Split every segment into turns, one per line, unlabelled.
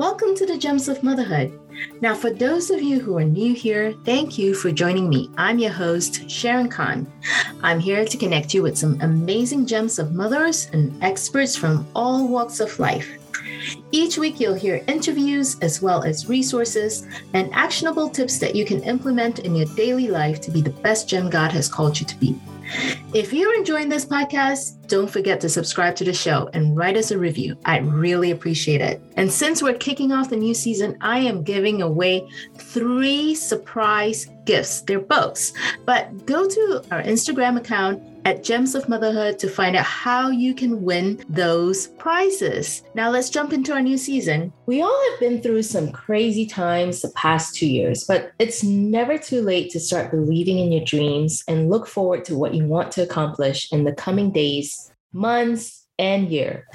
Welcome to the Gems of Motherhood. Now, for those of you who are new here, thank you for joining me. I'm your host, Sharon Khan. I'm here to connect you with some amazing gems of mothers and experts from all walks of life. Each week, you'll hear interviews as well as resources and actionable tips that you can implement in your daily life to be the best gem God has called you to be. If you're enjoying this podcast, don't forget to subscribe to the show and write us a review. I'd really appreciate it. And since we're kicking off the new season, I am giving away three surprise gifts. They're books. But go to our Instagram account at Gems of Motherhood to find out how you can win those prizes. Now let's jump into our new season. We all have been through some crazy times the past two years, but it's never too late to start believing in your dreams and look forward to what you want to accomplish in the coming days, months, and year.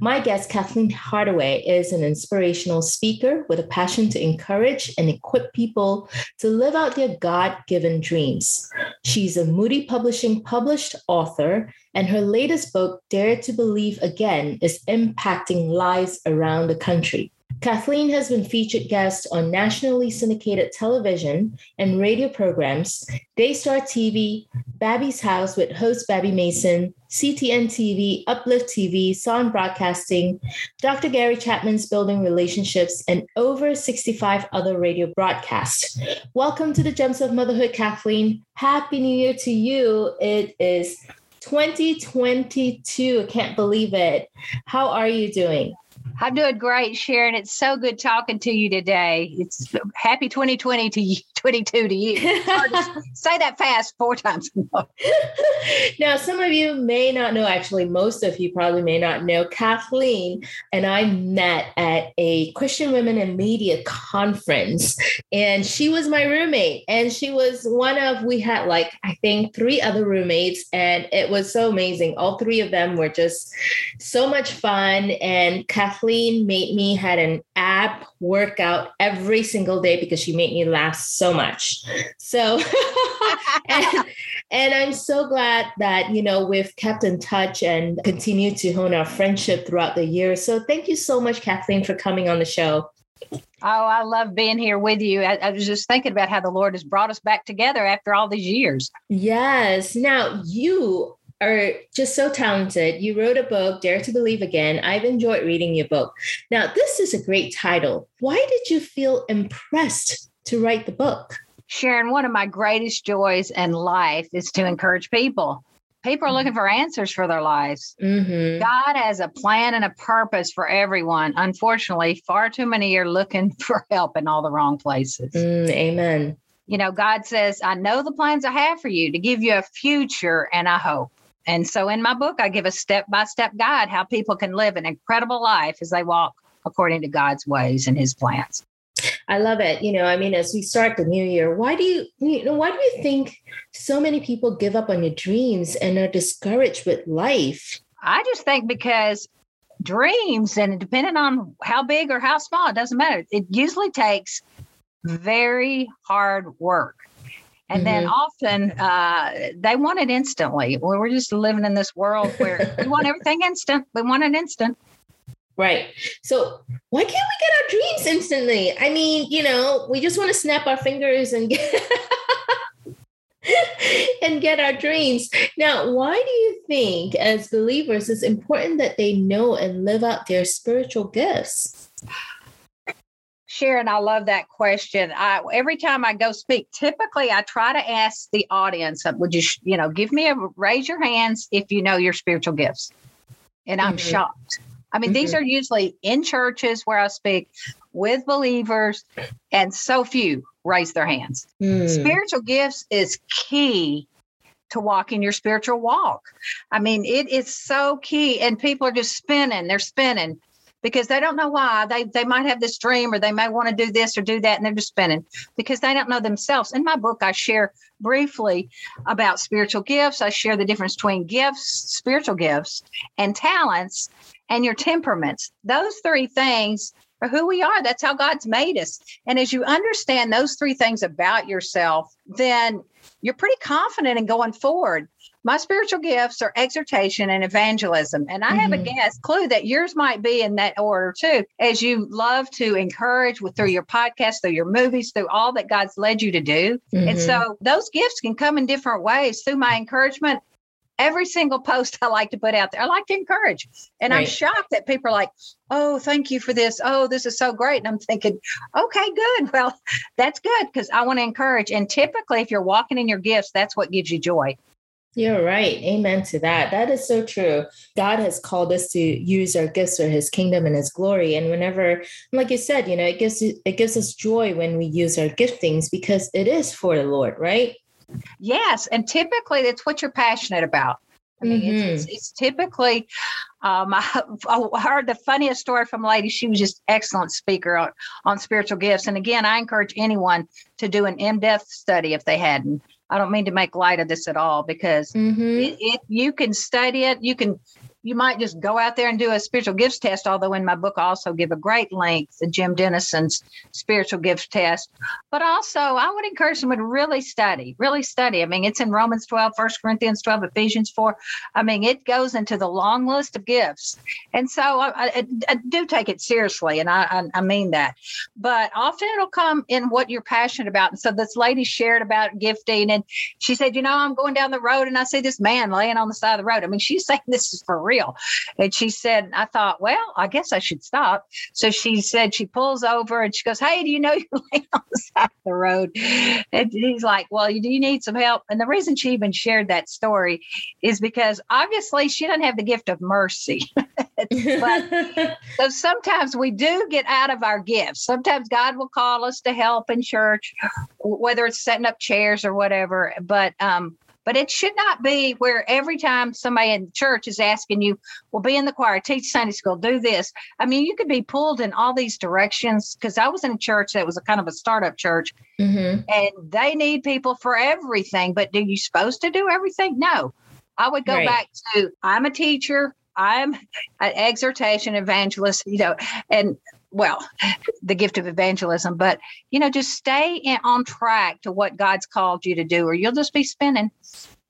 My guest, Kathleen Hardaway, is an inspirational speaker with a passion to encourage and equip people to live out their God given dreams. She's a Moody Publishing published author, and her latest book, Dare to Believe Again, is impacting lives around the country. Kathleen has been featured guest on nationally syndicated television and radio programs, Daystar TV, Babbie's House with host Babbie Mason, CTN TV, Uplift TV, Son Broadcasting, Dr. Gary Chapman's Building Relationships, and over 65 other radio broadcasts. Welcome to the Gems of Motherhood, Kathleen. Happy New Year to you. It is 2022. I can't believe it. How are you doing?
I'm doing great, Sharon. It's so good talking to you today. It's happy 2020 to you, 22 to you. say that fast four times.
now, some of you may not know, actually, most of you probably may not know, Kathleen and I met at a Christian Women in Media conference, and she was my roommate. And she was one of, we had like, I think, three other roommates, and it was so amazing. All three of them were just so much fun. And Kathleen made me had an ab workout every single day because she made me laugh so much. So, and, and I'm so glad that, you know, we've kept in touch and continued to hone our friendship throughout the year. So thank you so much, Kathleen, for coming on the show.
Oh, I love being here with you. I, I, was just thinking about how the Lord has brought us back together after all these years.
Yes. Now, you are just so talented. You wrote a book, Dare to Believe Again. I've enjoyed reading your book. Now, this is a great title. Why did you feel impressed to write the book?
Sharon, one of my greatest joys in life is to encourage people. People are looking for answers for their lives. Mm-hmm. God has a plan and a purpose for everyone. Unfortunately, far too many are looking for help in all the wrong places.
Mm, amen.
You know, God says, I know the plans I have for you to give you a future and a hope. And so in my book, I give a step by step guide how people can live an incredible life as they walk according to God's ways and his plans.
I love it. You know, I mean, as we start the new year, why do you, you know, why do you think so many people give up on your dreams and are discouraged with life?
I just think because dreams, and depending on how big or how small, it doesn't matter. It usually takes very hard work. And mm-hmm. then often uh, they want it instantly. Well, we're just living in this world where we want everything instant. We want it instant.
Right. So why can't we get our dreams instantly? I mean, you know, we just want to snap our fingers and get and get our dreams. Now, why do you think as believers it's important that they know and live out their spiritual gifts?
Sharon, I love that question. I, every time I go speak, typically I try to ask the audience, uh, would you, you know, give me a raise your hands if you know your spiritual gifts? And I'm mm-hmm. shocked. I mean, mm-hmm. these are usually in churches where I speak with believers, and so few raise their hands. Mm. Spiritual gifts is key to walking your spiritual walk. I mean, it is so key, and people are just spinning, they're spinning because they don't know why. They they might have this dream or they may want to do this or do that and they're just spinning because they don't know themselves. In my book, I share briefly about spiritual gifts. I share the difference between gifts, spiritual gifts, and talents and your temperaments. Those three things are who we are. That's how God's made us. And as you understand those three things about yourself, then you're pretty confident in going forward. My spiritual gifts are exhortation and evangelism. And I mm-hmm. have a mm-hmm. guess clue that yours might be in that order too, as you love to encourage with through your podcast, through your movies, through all that God's led you to do. Mm-hmm. And so those gifts can come in different ways through my encouragement every single post I like to put out there, I like to encourage. And right. I'm shocked that people are like, oh, thank you for this. Oh, this is so great. And I'm thinking, okay, good. Well, that's good because I want to encourage. And typically, if you're walking in your gifts, that's what gives you joy.
You're right. Amen to that. That is so true. God has called us to use our gifts for his kingdom and his glory. And whenever, like you said, you know, it gives it gives us joy when we use our giftings because it is for the Lord, right?
Yes, and typically that's what you're passionate about. I mean, mm-hmm. it's, it's, it's, typically. Um, I, I, heard the funniest story from a lady. She was just excellent speaker on, on spiritual gifts. And again, I encourage anyone to do an in-depth study if they hadn't. I don't mean to make light of this at all because mm-hmm. it, you can study it. You can you might just go out there and do a spiritual gifts test. Although in my book, I also give a great length the Jim Dennison's spiritual gifts test. But also, I would encourage them to really study, really study. I mean, it's in Romans 12, 1 Corinthians 12, Ephesians 4. I mean, it goes into the long list of gifts. And so I, I, I do take it seriously, and I, I, I mean that. But often it'll come in what you're passionate about. And so this lady shared about gifting, and she said, You know, I'm going down the road and I see this man laying on the side of the road. I mean, she's saying this is for real. And she said, I thought, well, I guess I should stop. So she said, she pulls over and she goes, Hey, do you know you're laying on the side of the road? And he's like, Well, do you need some help? And the reason she even shared that story is because obviously she doesn't have the gift of mercy. but, so sometimes we do get out of our gifts. Sometimes God will call us to help in church, whether it's setting up chairs or whatever. But um, but it should not be where every time somebody in the church is asking you, well, be in the choir, teach Sunday school, do this. I mean, you could be pulled in all these directions because I was in a church that was a kind of a startup church mm-hmm. and they need people for everything. But do you supposed to do everything? No. I would go right. back to I'm a teacher, I'm an exhortation evangelist, you know, and well, the gift of evangelism, but you know, just stay in, on track to what God's called you to do, or you'll just be spinning.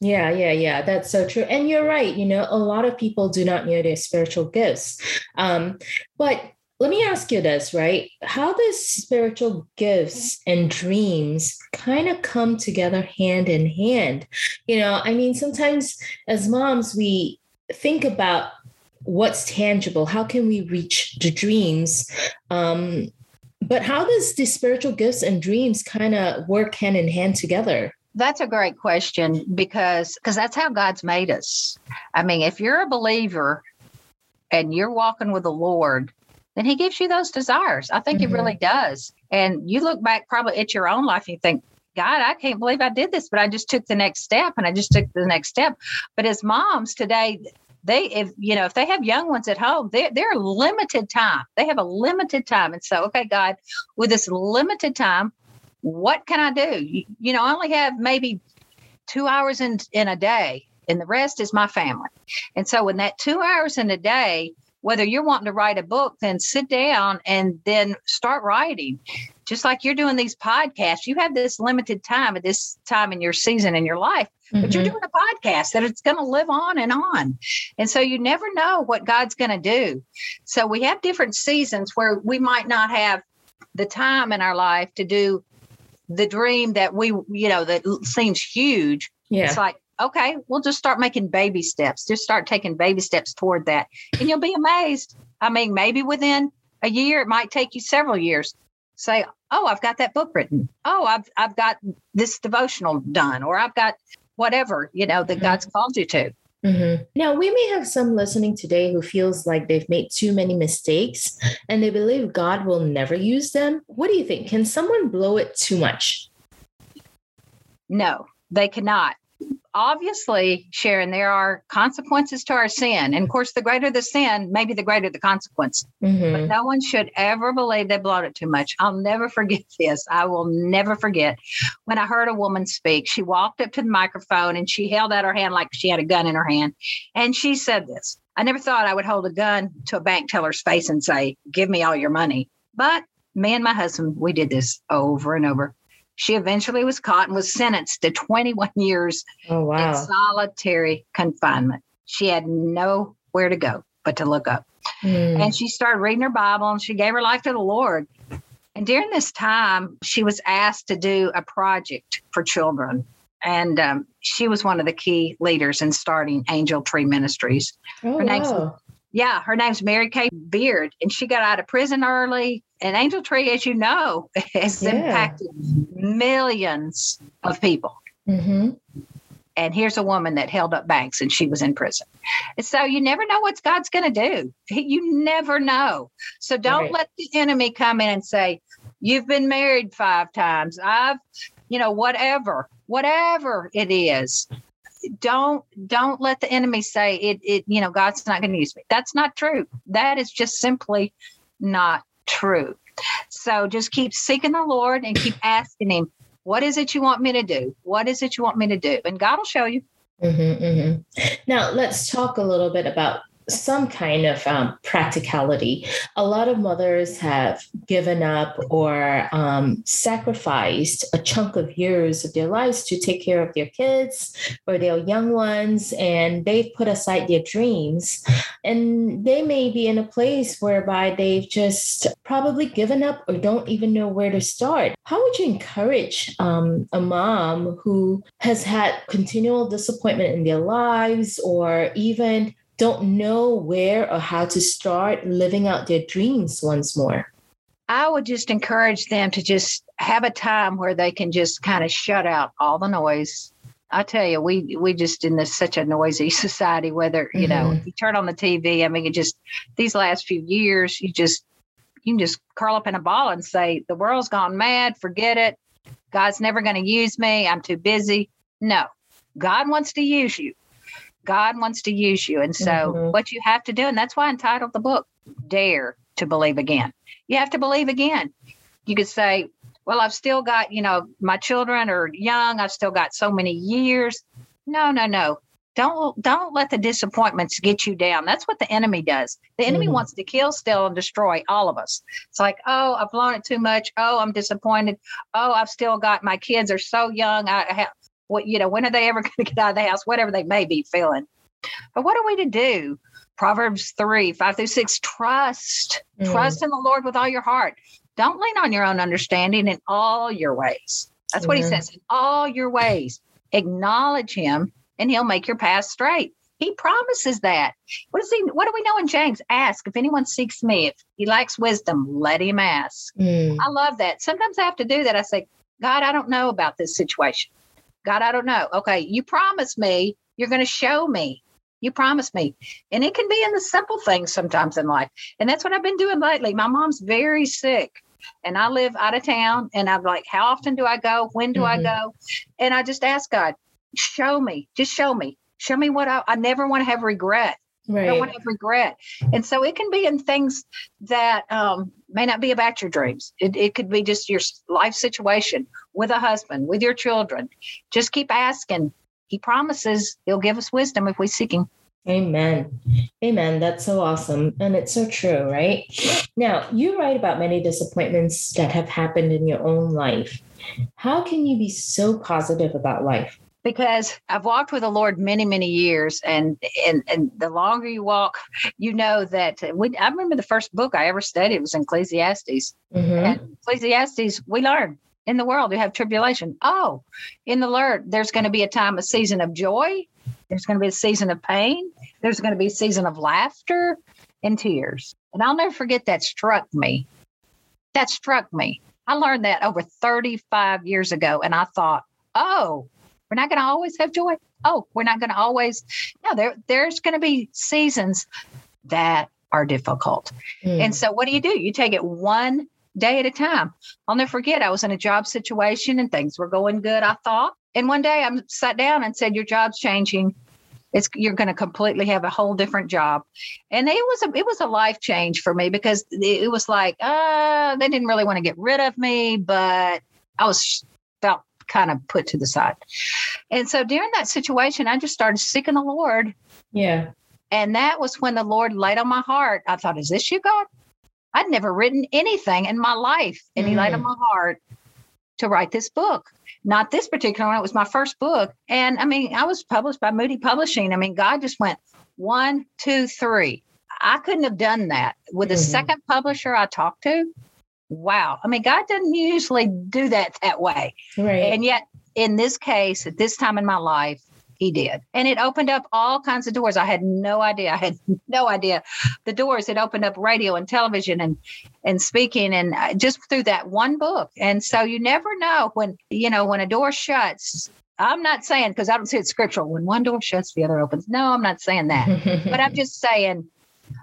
Yeah, yeah, yeah. That's so true. And you're right. You know, a lot of people do not know their spiritual gifts. Um, but let me ask you this, right? How does spiritual gifts and dreams kind of come together hand in hand? You know, I mean, sometimes as moms, we think about what's tangible? How can we reach the dreams? Um, but how does the spiritual gifts and dreams kind of work hand in hand together?
That's a great question because because that's how god's made us. I mean if you're a believer and you're walking with the lord then he gives you those desires. I think mm-hmm. really does. And you look back probably at your own life and you think God, I can't believe I did this, but I just took the next step and I just took the next step. But as moms today, they if you know if they have young ones at home they're, they're limited time. They have a limited time. And so okay god with this limited time what can i do? You, you know i only have maybe two hours in in a day and the rest is my family. And so in that two hours in a day whether you're wanting to write a book then sit down and then start writing. Just like you're doing these podcasts you have this limited time at this time in your season in your life mm-hmm. but you're mm-hmm. doing a podcast that it's going to live on and on. And so you never know what God's going to do. So we have different seasons where we might not have the time in our life to do the dream that we, you know, that seems huge. Yeah. It's like, okay, we'll just start making baby steps. Just start taking baby steps toward that. And you'll be amazed. I mean, maybe within a year, it might take you several years. Say, oh, I've got that book written. Oh, I've I've got this devotional done, or I've got whatever you know that mm-hmm. god's called you to.
Mm-hmm. now we may have some listening today who feels like they've made too many mistakes and they believe god will never use them. What do you think? Can someone blow it too much?
No they cannot obviously, Sharon, there are consequences to our sin. And of course, the greater the sin, maybe the greater the consequence. Mm-hmm. But no one should ever believe they blown it too much. I'll never forget this. I will never forget when I heard a woman speak. She walked up to the microphone and she held out her hand like she had a gun in her hand. And she said this I never thought I would hold a gun to a bank teller's face and say, Give me all your money. But me and my husband, we did this over and over. She eventually was caught and was sentenced to 21 years
oh, wow.
in solitary confinement. She had nowhere to go but to look up. Mm. And she started reading her Bible and she gave her life to the Lord. And during this time, she was asked to do a project for children. And um, she was one of the key leaders in starting Angel Tree Ministries.
Oh, her name's, wow.
Yeah, her name's Mary Kay Beard, and she got out of prison early. And Angel Tree, as you know, has yeah. impacted millions of people. Mm-hmm and here's a woman that held up banks and she was in prison. So you never know what God's going to do. You never know. So don't right. let the enemy come in and say, You've been married five times. I've, you know, whatever, whatever it is. Don't don't let the enemy say it it, you know, God's not going to use me. That's not true. That is just simply not true. So just keep seeking the Lord and keep asking him, what is it you want me to do? What is it you want me to do? And God will show you.
Mm-hmm, mm-hmm. Now, let's talk a little bit about some kind of um, practicality. A lot of mothers have given up or um, sacrificed a chunk of years of their lives to take care of their kids or their young ones, and they've put aside their dreams. And they may be in a place whereby they've just probably given up or don't even know where to start. How would you encourage um, a mom who has had continual disappointment in their lives or even don't know where or how to start living out their dreams once more?
I would just encourage them to just have a time where they can just kind of shut out all the noise. I tell you, we we just in this such a noisy society. Whether you mm-hmm. know, you turn on the TV. I mean, it just these last few years, you just you can just curl up in a ball and say the world's gone mad. Forget it. God's never going to use me. I'm too busy. No, God wants to use you. God wants to use you. And so, mm-hmm. what you have to do, and that's why I entitled the book, Dare to Believe Again. You have to believe again. You could say, Well, I've still got, you know, my children are young. I've still got so many years. No, no, no. Don't don't let the disappointments get you down. That's what the enemy does. The enemy mm-hmm. wants to kill, steal, and destroy all of us. It's like, oh, I've blown it too much. Oh, I'm disappointed. Oh, I've still got my kids are so young. I have what you know when are they ever going to get out of the house whatever they may be feeling. But what are we to do? Proverbs 3 5 through 6 trust mm. trust in the lord with all your heart. Don't lean on your own understanding in all your ways. That's what mm-hmm. he says in all your ways. Acknowledge him and he'll make your path straight. He promises that. What is he what do we know in james? Ask. If anyone seeks me if he lacks wisdom let him ask. Mm. i love that. Sometimes i have to do that. I say god i don't know about this situation God, I don't know. Okay, you promised me you're going to show me. You promised me. And it can be in the simple things sometimes in life. And that's what I've been doing lately. My mom's very sick and I live out of town. And I'm like, how often do I go? When do mm-hmm. I go? And I just ask God, show me, just show me, show me what I, I never want to have regret. Right. I don't want to have regret. And so it can be in things that um, may not be about your dreams. It, it could be just your life situation with a husband, with your children. Just keep asking. He promises he'll give us wisdom if we seek him.
Amen. Amen. That's so awesome. And it's so true, right? Now, you write about many disappointments that have happened in your own life. How can you be so positive about life?
Because I've walked with the Lord many, many years, and and and the longer you walk, you know that we. I remember the first book I ever studied was Ecclesiastes. Mm-hmm. And Ecclesiastes, we learn in the world you have tribulation. Oh, in the Lord, there's going to be a time, a season of joy. There's going to be a season of pain. There's going to be a season of laughter and tears. And I'll never forget that struck me. That struck me. I learned that over 35 years ago, and I thought, oh, we're not going to always have joy. Oh, we're not going to always. No, there there's going to be seasons that are difficult. Mm. And so what do you do? You take it one day at a time. I'll never forget I was in a job situation and things were going good, I thought. And one day I sat down and said, Your job's changing. It's you're going to completely have a whole different job. And it was a it was a life change for me because it was like, uh, they didn't really want to get rid of me, but I was felt kind of put to the side. And so during that situation, I just started seeking the Lord.
Yeah.
And that was when the Lord laid on my heart. I thought, is this you, God? I'd never written anything in my life, and He laid on my heart to write this book. Not this particular one; it was my first book, and I mean, I was published by Moody Publishing. I mean, God just went one, two, three. I couldn't have done that with the
Mhm.
second publisher I talked to. Wow. I mean, God doesn't usually do that that way.
Right.
And yet, in this case, at this time in my life, he did. And it opened up all kinds of doors. I had no idea. I had no idea. The doors, it opened up radio and television and and speaking and uh, just through that one book. And so you never know when, you know, when a door shuts. I'm not saying because I don't see it scriptural. When one door shuts, the other opens. No, I'm not saying that. but I'm just saying,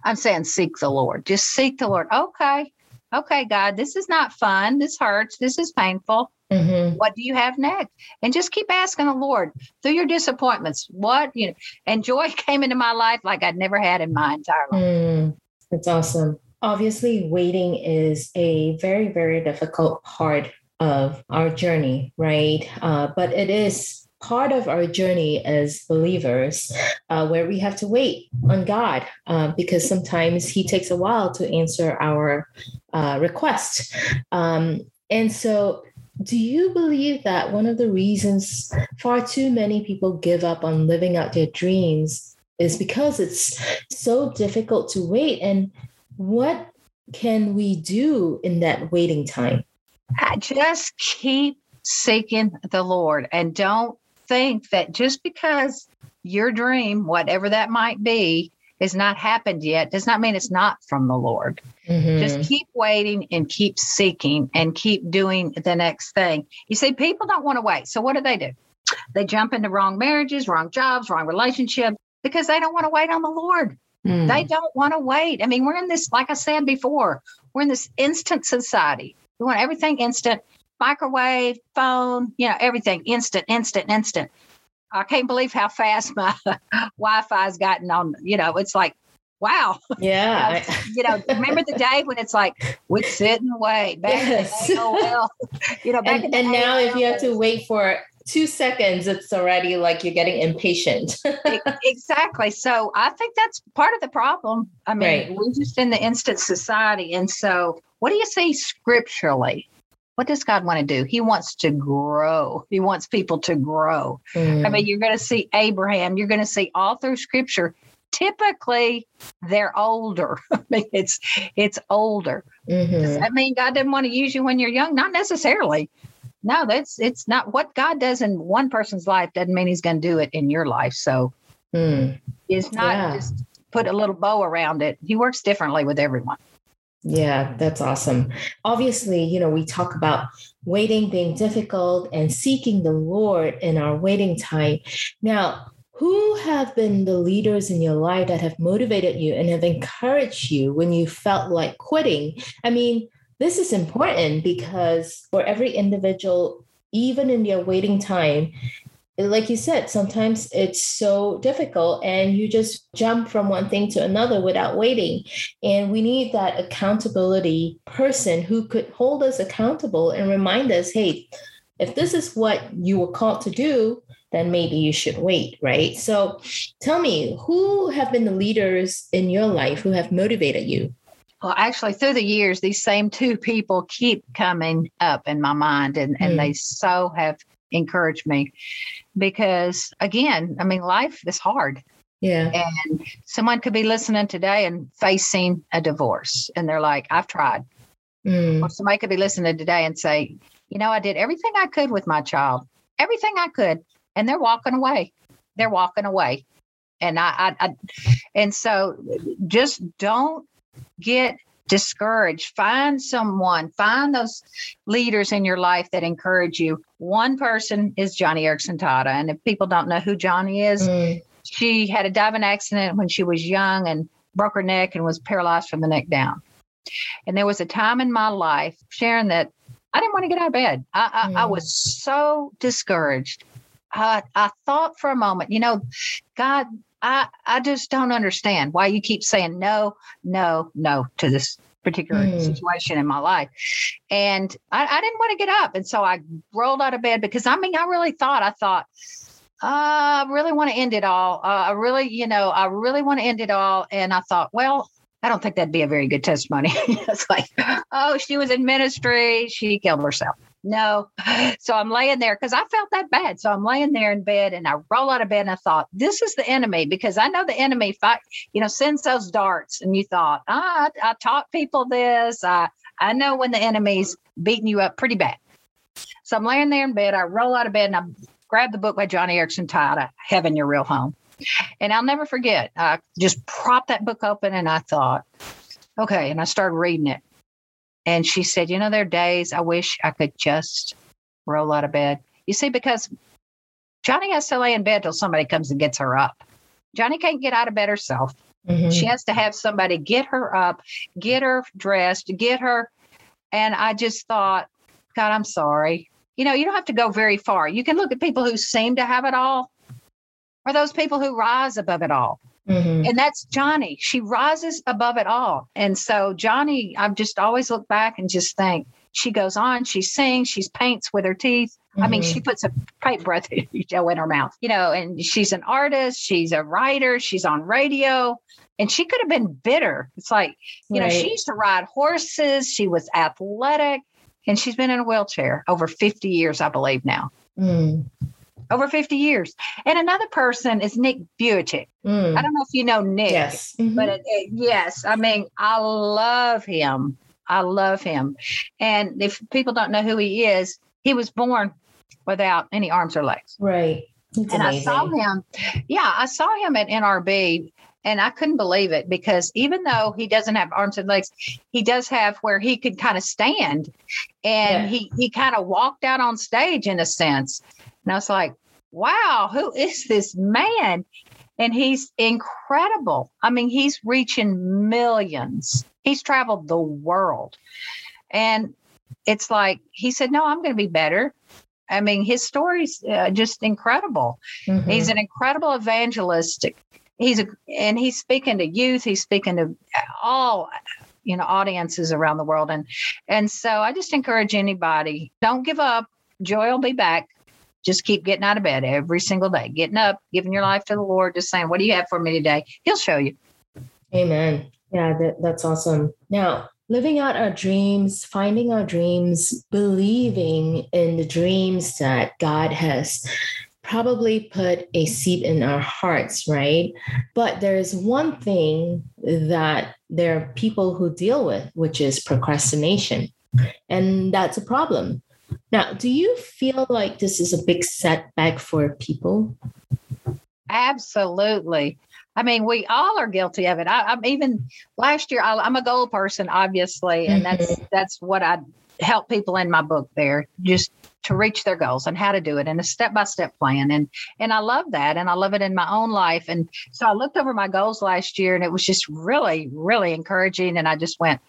I'm saying seek the Lord. Just seek the Lord. Okay. Okay, God, this is not fun. This hurts. This is painful.
Mhm.
What do you have next? And just keep asking the Lord through your disappointments. What, you know, and joy came into my life like I'd never had in my entire life.
Mm, that's awesome. Obviously, waiting is a very, very difficult part of our journey, right? Uh, but it is part of our journey as believers uh, where we have to wait on God uh, because sometimes He takes a while to answer our uh, request. Um, and so, do you believe that one of the reasons far too many people give up on living out their dreams is because it's so difficult to wait. And what can we do in that waiting time?
Just keep seeking the Lord and don't think that just because your dream, whatever that might be, has not happened yet, does not mean it's not from the Lord.
Mm-hmm.
Just keep waiting and keep seeking and keep doing the next thing. You see, people don't want to wait. So what do they do? They jump into wrong marriages, wrong jobs, wrong relationships because they don't want to wait on the Lord.
Mm.
They don't want to wait. I mean, we're in this, like I said before, we're in this instant society. We want everything instant microwave, phone, you know, everything instant, instant, instant. I can't believe how fast my Wi Fi's gotten on, you know, it's like, wow.
yeah.
you know, remember the day when it's like, we'd sit and wait back
Yes.
in the AOL, you know, back
and
in the
and now, if you have to wait for two seconds, it's already like you're getting impatient.
Exactly. So I think that's part of the problem. I mean,
Right.
we're just in the instant society. And so, what do you see scripturally? What does God want to do? He wants to grow. He wants people to grow. I
Mm.
mean, you're going to see Abraham, you're going to see all through scripture. Typically, they're older. I mean, it's it's older. Does
Mhm.
that mean God doesn't want to use you when you're young? Not necessarily. No, that's it's not what God does in one person's life doesn't mean he's going to do it in your life. So
Mm.
it's not
Yeah.
just put a little bow around it. He works differently with everyone.
Yeah, that's awesome. Obviously, you know, we talk about waiting being difficult and seeking the Lord in our waiting time. Now, who have been the leaders in your life that have motivated you and have encouraged you when you felt like quitting? I mean, this is important because for every individual, even in their waiting time, like you said, sometimes it's so difficult and you just jump from one thing to another without waiting. And we need that accountability person who could hold us accountable and remind us hey, if this is what you were called to do, then maybe you should wait, right? So tell me, who have been the leaders in your life who have motivated you?
Well, actually, through the years, these same two people keep coming up in my mind, and, and
Mm.
they so have encouraged me because, again, I mean, life is hard.
Yeah.
And someone could be listening today and facing a divorce, and they're like, I've tried.
Mm,
Or somebody could be listening today and say, you know, I did everything I could with my child, everything I could, and they're walking away. They're walking away. And I, I, I and so just don't get discouraged. Find someone, find those leaders in your life that encourage you. One person is Joni Eareckson Tada. And if people don't know who Joni is,
mm,
she had a diving accident when she was young and broke her neck and was paralyzed from the neck down. And there was a time in my life, Sharon, that I didn't want to get out of bed. I, I, I
Mm.
was so discouraged. I, I thought for a moment, you know, God, I, I just don't understand why you keep saying no, no, no to this particular
Mm.
situation in my life. And I, I didn't want to get up. And so I rolled out of bed because I mean, I really thought, I thought, uh, I really want to end it all. Uh, I really, you know, I really want to end it all. And I thought, well, I don't think that'd be a very good testimony. it's like, oh, she was in ministry, she killed herself. No. So I'm laying there because I felt that bad. So I'm laying there in bed and I roll out of bed and I thought, this is the enemy because I know the enemy fight, you know, sends those darts. And you thought, ah, I, I taught people this. I, I know when the enemy's beating you up pretty bad. So I'm laying there in bed. I roll out of bed and I grab the book by Joni Eareckson Tada, Heaven Your Real Home. And I'll never forget, I just propped that book open and I thought, okay. And I started reading it. And she said, You know, there are days I wish I could just roll out of bed. You see, because Joni has to lay in bed till somebody comes and gets her up. Joni can't get out of bed herself. Mm-hmm. She has to have somebody get her up, get her dressed, get her. And I just thought, God, I'm sorry. You know, you don't have to go very far. You can look at people who seem to have it all, or those people who rise above it all. Mm-hmm. And that's Joni. She rises above it all. And so, Joni, I've just always looked back and just think she goes on, she sings, she paints with her teeth. Mm-hmm. I mean, she mm-hmm. puts a pipe breath in her mouth, you know, and she's an artist, she's a writer, she's on radio. And she could have been bitter. It's like, you right. know, she used to ride horses, she was athletic, and she's been in a wheelchair over 50 years, I believe now. Mm over 50 years. And another person is Nick Vujicic. Mm. I don't know if you know Nick,
yes.
Mm-hmm. but it, it, yes, I mean, I love him. I love him. And if people don't know who he is, he was born without any arms or legs.
Right.
That's and amazing. I saw him. Yeah, I saw him at NRB and I couldn't believe it because even though he doesn't have arms and legs, he does have where he could kind of stand and yeah. he he kind of walked out on stage in a sense. And I was like, wow, who is this man? And he's incredible. I mean, he's reaching millions. He's traveled the world. And it's like, he said, no, I'm going to be better. I mean, his story's uh, just incredible. Mm-hmm. He's an incredible evangelist. He's a, and he's speaking to youth. He's speaking to all, you know, audiences around the world. And, and so I just encourage anybody, don't give up. Joy will be back just keep getting out of bed every single day, getting up, giving your life to the Lord, just saying, What do you have for me today? He'll show you.
Amen. Yeah, that, that's awesome. Now, living out our dreams, finding our dreams, believing in the dreams that God has probably put a seed in our hearts, right? But there's one thing that there are people who deal with, which is procrastination. And that's a problem now, do you feel like this is a big setback for people?
Absolutely. I mean, we all are guilty of it. I, am even last year. I, am a goal person, obviously, and mm-hmm. that's that's what I help people in my book there, just to reach their goals and how to do it in a step by step plan. And and I love that, and I love it in my own life. And so I looked over my goals last year, and it was just really, really encouraging. And I just went,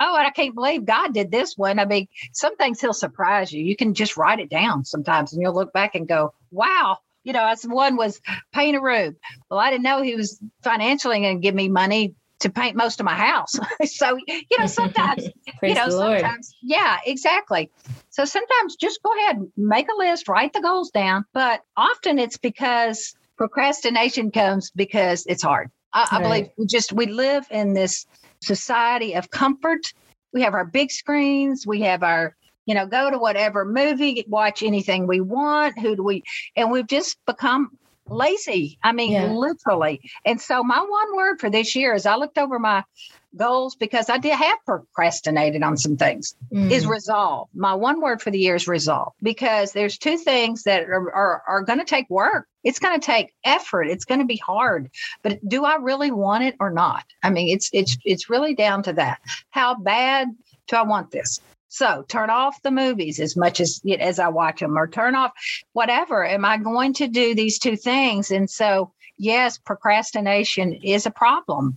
oh, I can't believe God did this one. I mean, some things He'll surprise you. You can just write it down sometimes and you'll look back and go, wow. You know, as one was paint a room. Well, I didn't know He was financially going to give me money to paint most of my house. so, you know, sometimes, you know, sometimes, yeah, exactly. So sometimes just go ahead, make a list, write the goals down. But often it's because procrastination comes because it's hard. I, I believe we just, we live in this society of comfort. We have our big screens, we have our, you know, go to whatever movie, watch anything we want. Who do we, and we've just become lazy. I mean, yeah. literally. And so, my one word for this year is I looked over my goals because I did have procrastinated on some things mm. is resolve. My one word for the year is resolve because there's two things that are, are, are going to take work. It's going to take effort. It's going to be hard. But do I really want it or not? I mean, it's it's it's really down to that. How bad do I want this? So turn off the movies as much as as I watch them, or turn off whatever. Am I going to do these two things? And so, yes, procrastination is a problem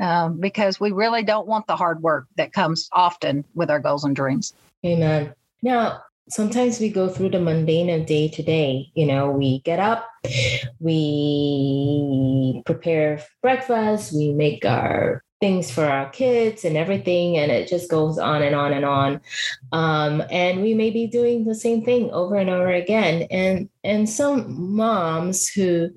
um, because we really don't want the hard work that comes often with our goals and dreams.
Amen. Now, sometimes we go through the mundane of day to day. You know, we get up, we prepare breakfast, we make our things for our kids and everything and it just goes on and on and on um, and we may be doing the same thing over and over again and and some moms who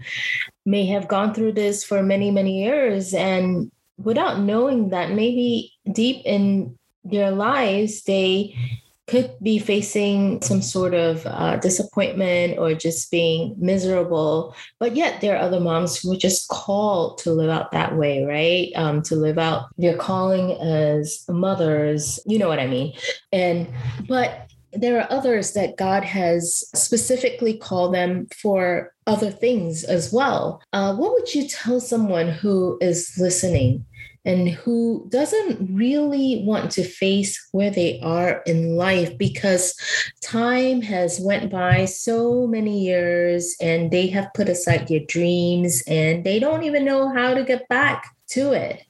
may have gone through this for many many years and without knowing that maybe deep in their lives they could be facing some sort of uh, disappointment or just being miserable. But yet, there are other moms who are just called to live out that way, right? Um, to live out their calling as mothers. You know what I mean? And, but there are others that God has specifically called them for other things as well. Uh, what would you tell someone who is listening and who doesn't really want to face where they are in life because time has went by so many years and they have put aside their dreams and they don't even know how to get back to it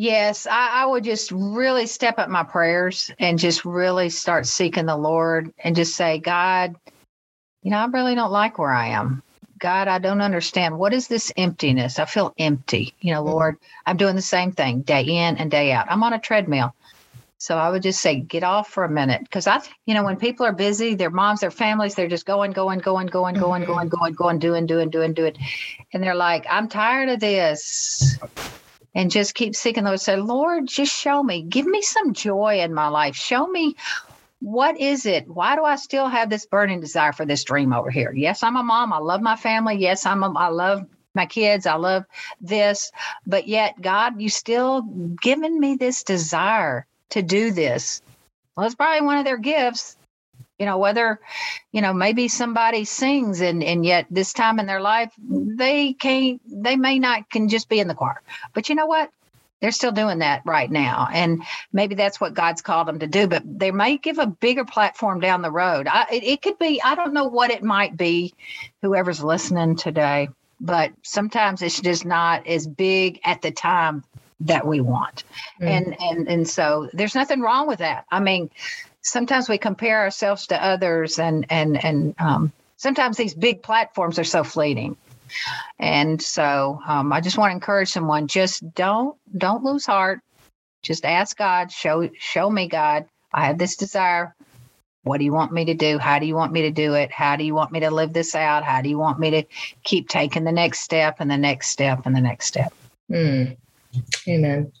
Yes, I, I, would just really step up my prayers and just really start seeking the Lord and just say, God, you know, I really don't like where I am. God, I don't understand. What is this emptiness? I feel empty. You know, mm-hmm. Lord, I'm doing the same thing day in and day out. I'm on a treadmill. So I would just say, get off for a minute. Because I, you know, when people are busy, their moms, their families, they're just going, going, going, going, going, mm-hmm. going, going, going, doing, doing, doing, doing. And they're like, I'm tired of this. And just keep seeking the Lord. Say, Lord, just show me, give me some joy in my life. Show me what is it? Why do I still have this burning desire for this dream over here? Yes, I'm a mom. I love my family. Yes, I'm a, I love my kids. I love this. But yet, God, you still given me this desire to do this. Well, it's probably one of their gifts. You know, whether, you know, maybe somebody sings and and yet this time in their life they can't they may not can just be in the choir. But you know what? They're still doing that right now. And maybe that's what god's called them to do but they may give a bigger platform down the road. I, it, it, could be i don't know what it might be whoever's listening today but sometimes it's just not as big at the time that we want. Mm. and and and so there's nothing wrong with that. I mean sometimes we compare ourselves to others and and and um, sometimes these big platforms are so fleeting and so um, I just want to encourage someone: just don't don't lose heart. Just ask God, show show me God. I have this desire. What do you want me to do? How do you want me to do it? How do you want me to live this out? How do you want me to keep taking the next step and the next step and the next step?
Mm. Amen.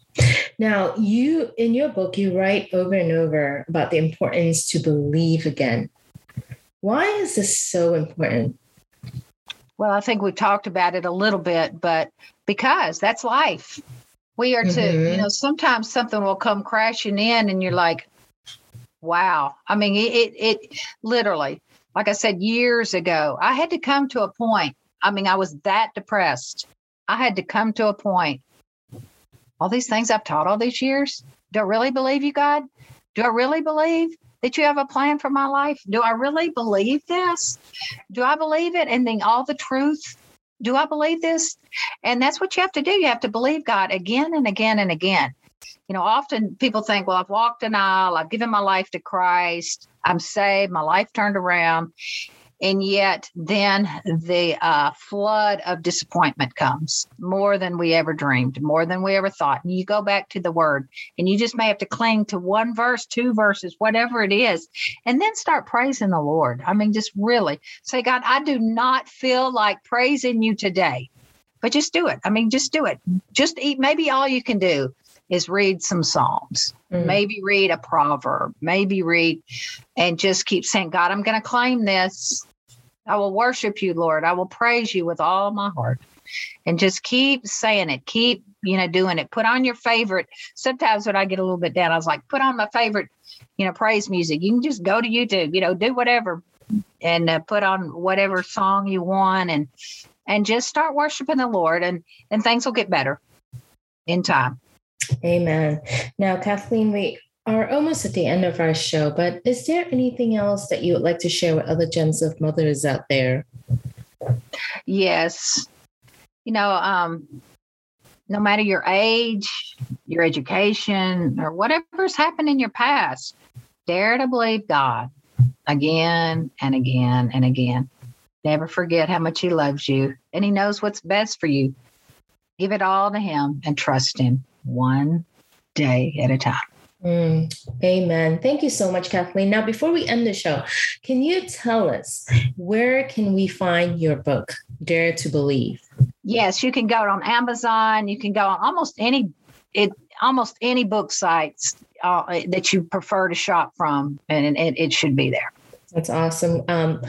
Now, you in your book, you write over and over about the importance to believe again. Why is this so important?
Well, I think we talked about it a little bit, but because that's life. We are to, mm-hmm. you know, sometimes something will come crashing in and you're like, wow. I mean, it, it, it literally, like I said years ago, I had to come to a point. I mean, I was that depressed. I had to come to a point. All these things I've taught all these years, do I really believe you, God? Do I really believe? That you have a plan for my life? Do I really believe this? Do I believe it? And then all the truth? Do I believe this? And that's what you have to do. You have to believe God again and again and again. You know, often people think, well, I've walked an aisle, I've given my life to Christ, I'm saved, my life turned around. And yet, then the uh, flood of disappointment comes more than we ever dreamed, more than we ever thought. And you go back to the word, and you just may have to cling to one verse, two verses, whatever it is, and then start praising the Lord. I mean, just really say, God, I do not feel like praising you today, but just do it. I mean, just do it. Just eat. Maybe all you can do is read some Psalms, mm. maybe read a proverb, maybe read and just keep saying, God, I'm going to claim this. I will worship you, Lord. I will praise you with all my heart. And just keep saying it. Keep, you know, doing it. Put on your favorite. Sometimes when I get a little bit down, I was like, put on my favorite, you know, praise music. You can just go to YouTube, you know, do whatever and uh, put on whatever song you want and and just start worshiping the Lord and and things will get better in time.
Amen. Now, Kathleen, we are almost at the end of our show, but is there anything else that you would like to share with other gems of mothers out there?
Yes. You know, um, no matter your age, your education, or whatever's happened in your past, dare to believe God again and again and again. Never forget how much He loves you and He knows what's best for you. Give it all to Him and trust Him one day at a time.
Mm, amen. Thank you so much, Kathleen. Now, before we end the show, can you tell us where can we find your book, Dare to Believe?
Yes, you can go on Amazon. You can go on almost any it almost any book sites uh, that you prefer to shop from, and it, it should be there.
That's awesome. Um,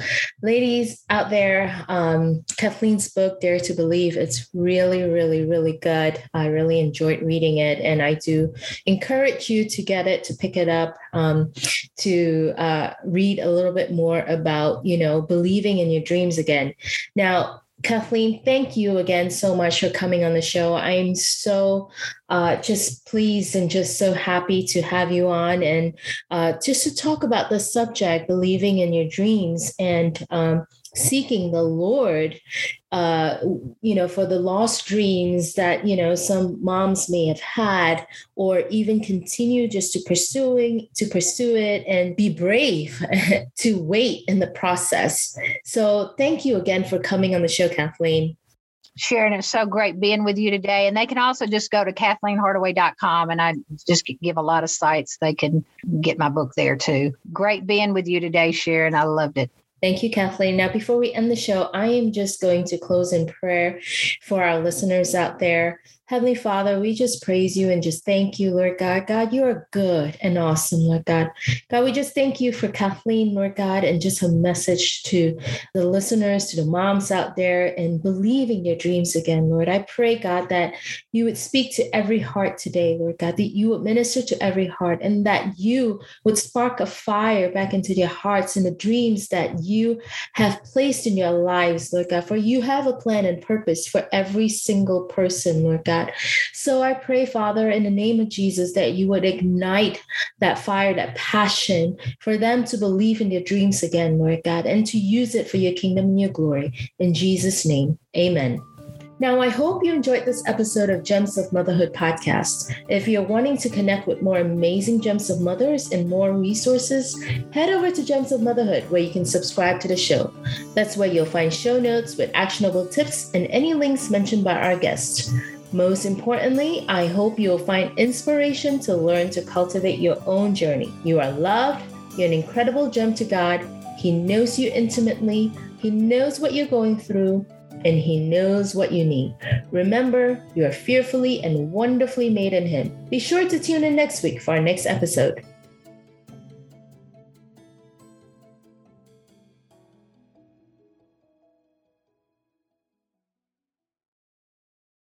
ladies out there, um, Kathleen's book, Dare to Believe, it's really, really, really good. I really enjoyed reading it. And I do encourage you to get it, to pick it up, um, to uh, read a little bit more about, you know, believing in your dreams again. Now, Kathleen, thank you again so much for coming on the show. I'm so uh, just pleased and just so happy to have you on and uh, just to talk about the subject, believing in your dreams and um, seeking the Lord, uh, you know, for the lost dreams that, you know, some moms may have had, or even continue just to pursuing, to pursue it and be brave to wait in the process. So thank you again for coming on the show, Kathleen.
Sharon, it's so great being with you today. And they can also just go to KathleenHardaway.com and I just give a lot of sites. They can get my book there too. Great being with you today, Sharon. I loved it.
Thank you, Kathleen. Now, before we end the show, I am just going to close in prayer for our listeners out there. Heavenly Father, we just praise you and just thank you, Lord God. God, you are good and awesome, Lord God. God, we just thank you for Kathleen, Lord God, and just a message to the listeners, to the moms out there, and believing your dreams again, Lord. I pray, God, that you would speak to every heart today, Lord God, that you would minister to every heart, and that you would spark a fire back into their hearts and the dreams that you have placed in your lives, Lord God. For you have a plan and purpose for every single person, Lord God that. So I pray, Father, in the name of Jesus, that you would ignite that fire, that passion for them to believe in their dreams again, Lord God, and to use it for your kingdom and your glory. In Jesus' name, amen. Now, I hope you enjoyed this episode of Gems of Motherhood podcast. If you're wanting to connect with more amazing Gems of Mothers and more resources, head over to Gems of Motherhood where you can subscribe to the show. That's where you'll find show notes with actionable tips and any links mentioned by our guests. Most importantly, I hope you will find inspiration to learn to cultivate your own journey. You are loved, you're an incredible gem to God. He knows you intimately, He knows what you're going through, and He knows what you need. Remember, you are fearfully and wonderfully made in Him. Be sure to tune in next week for our next episode.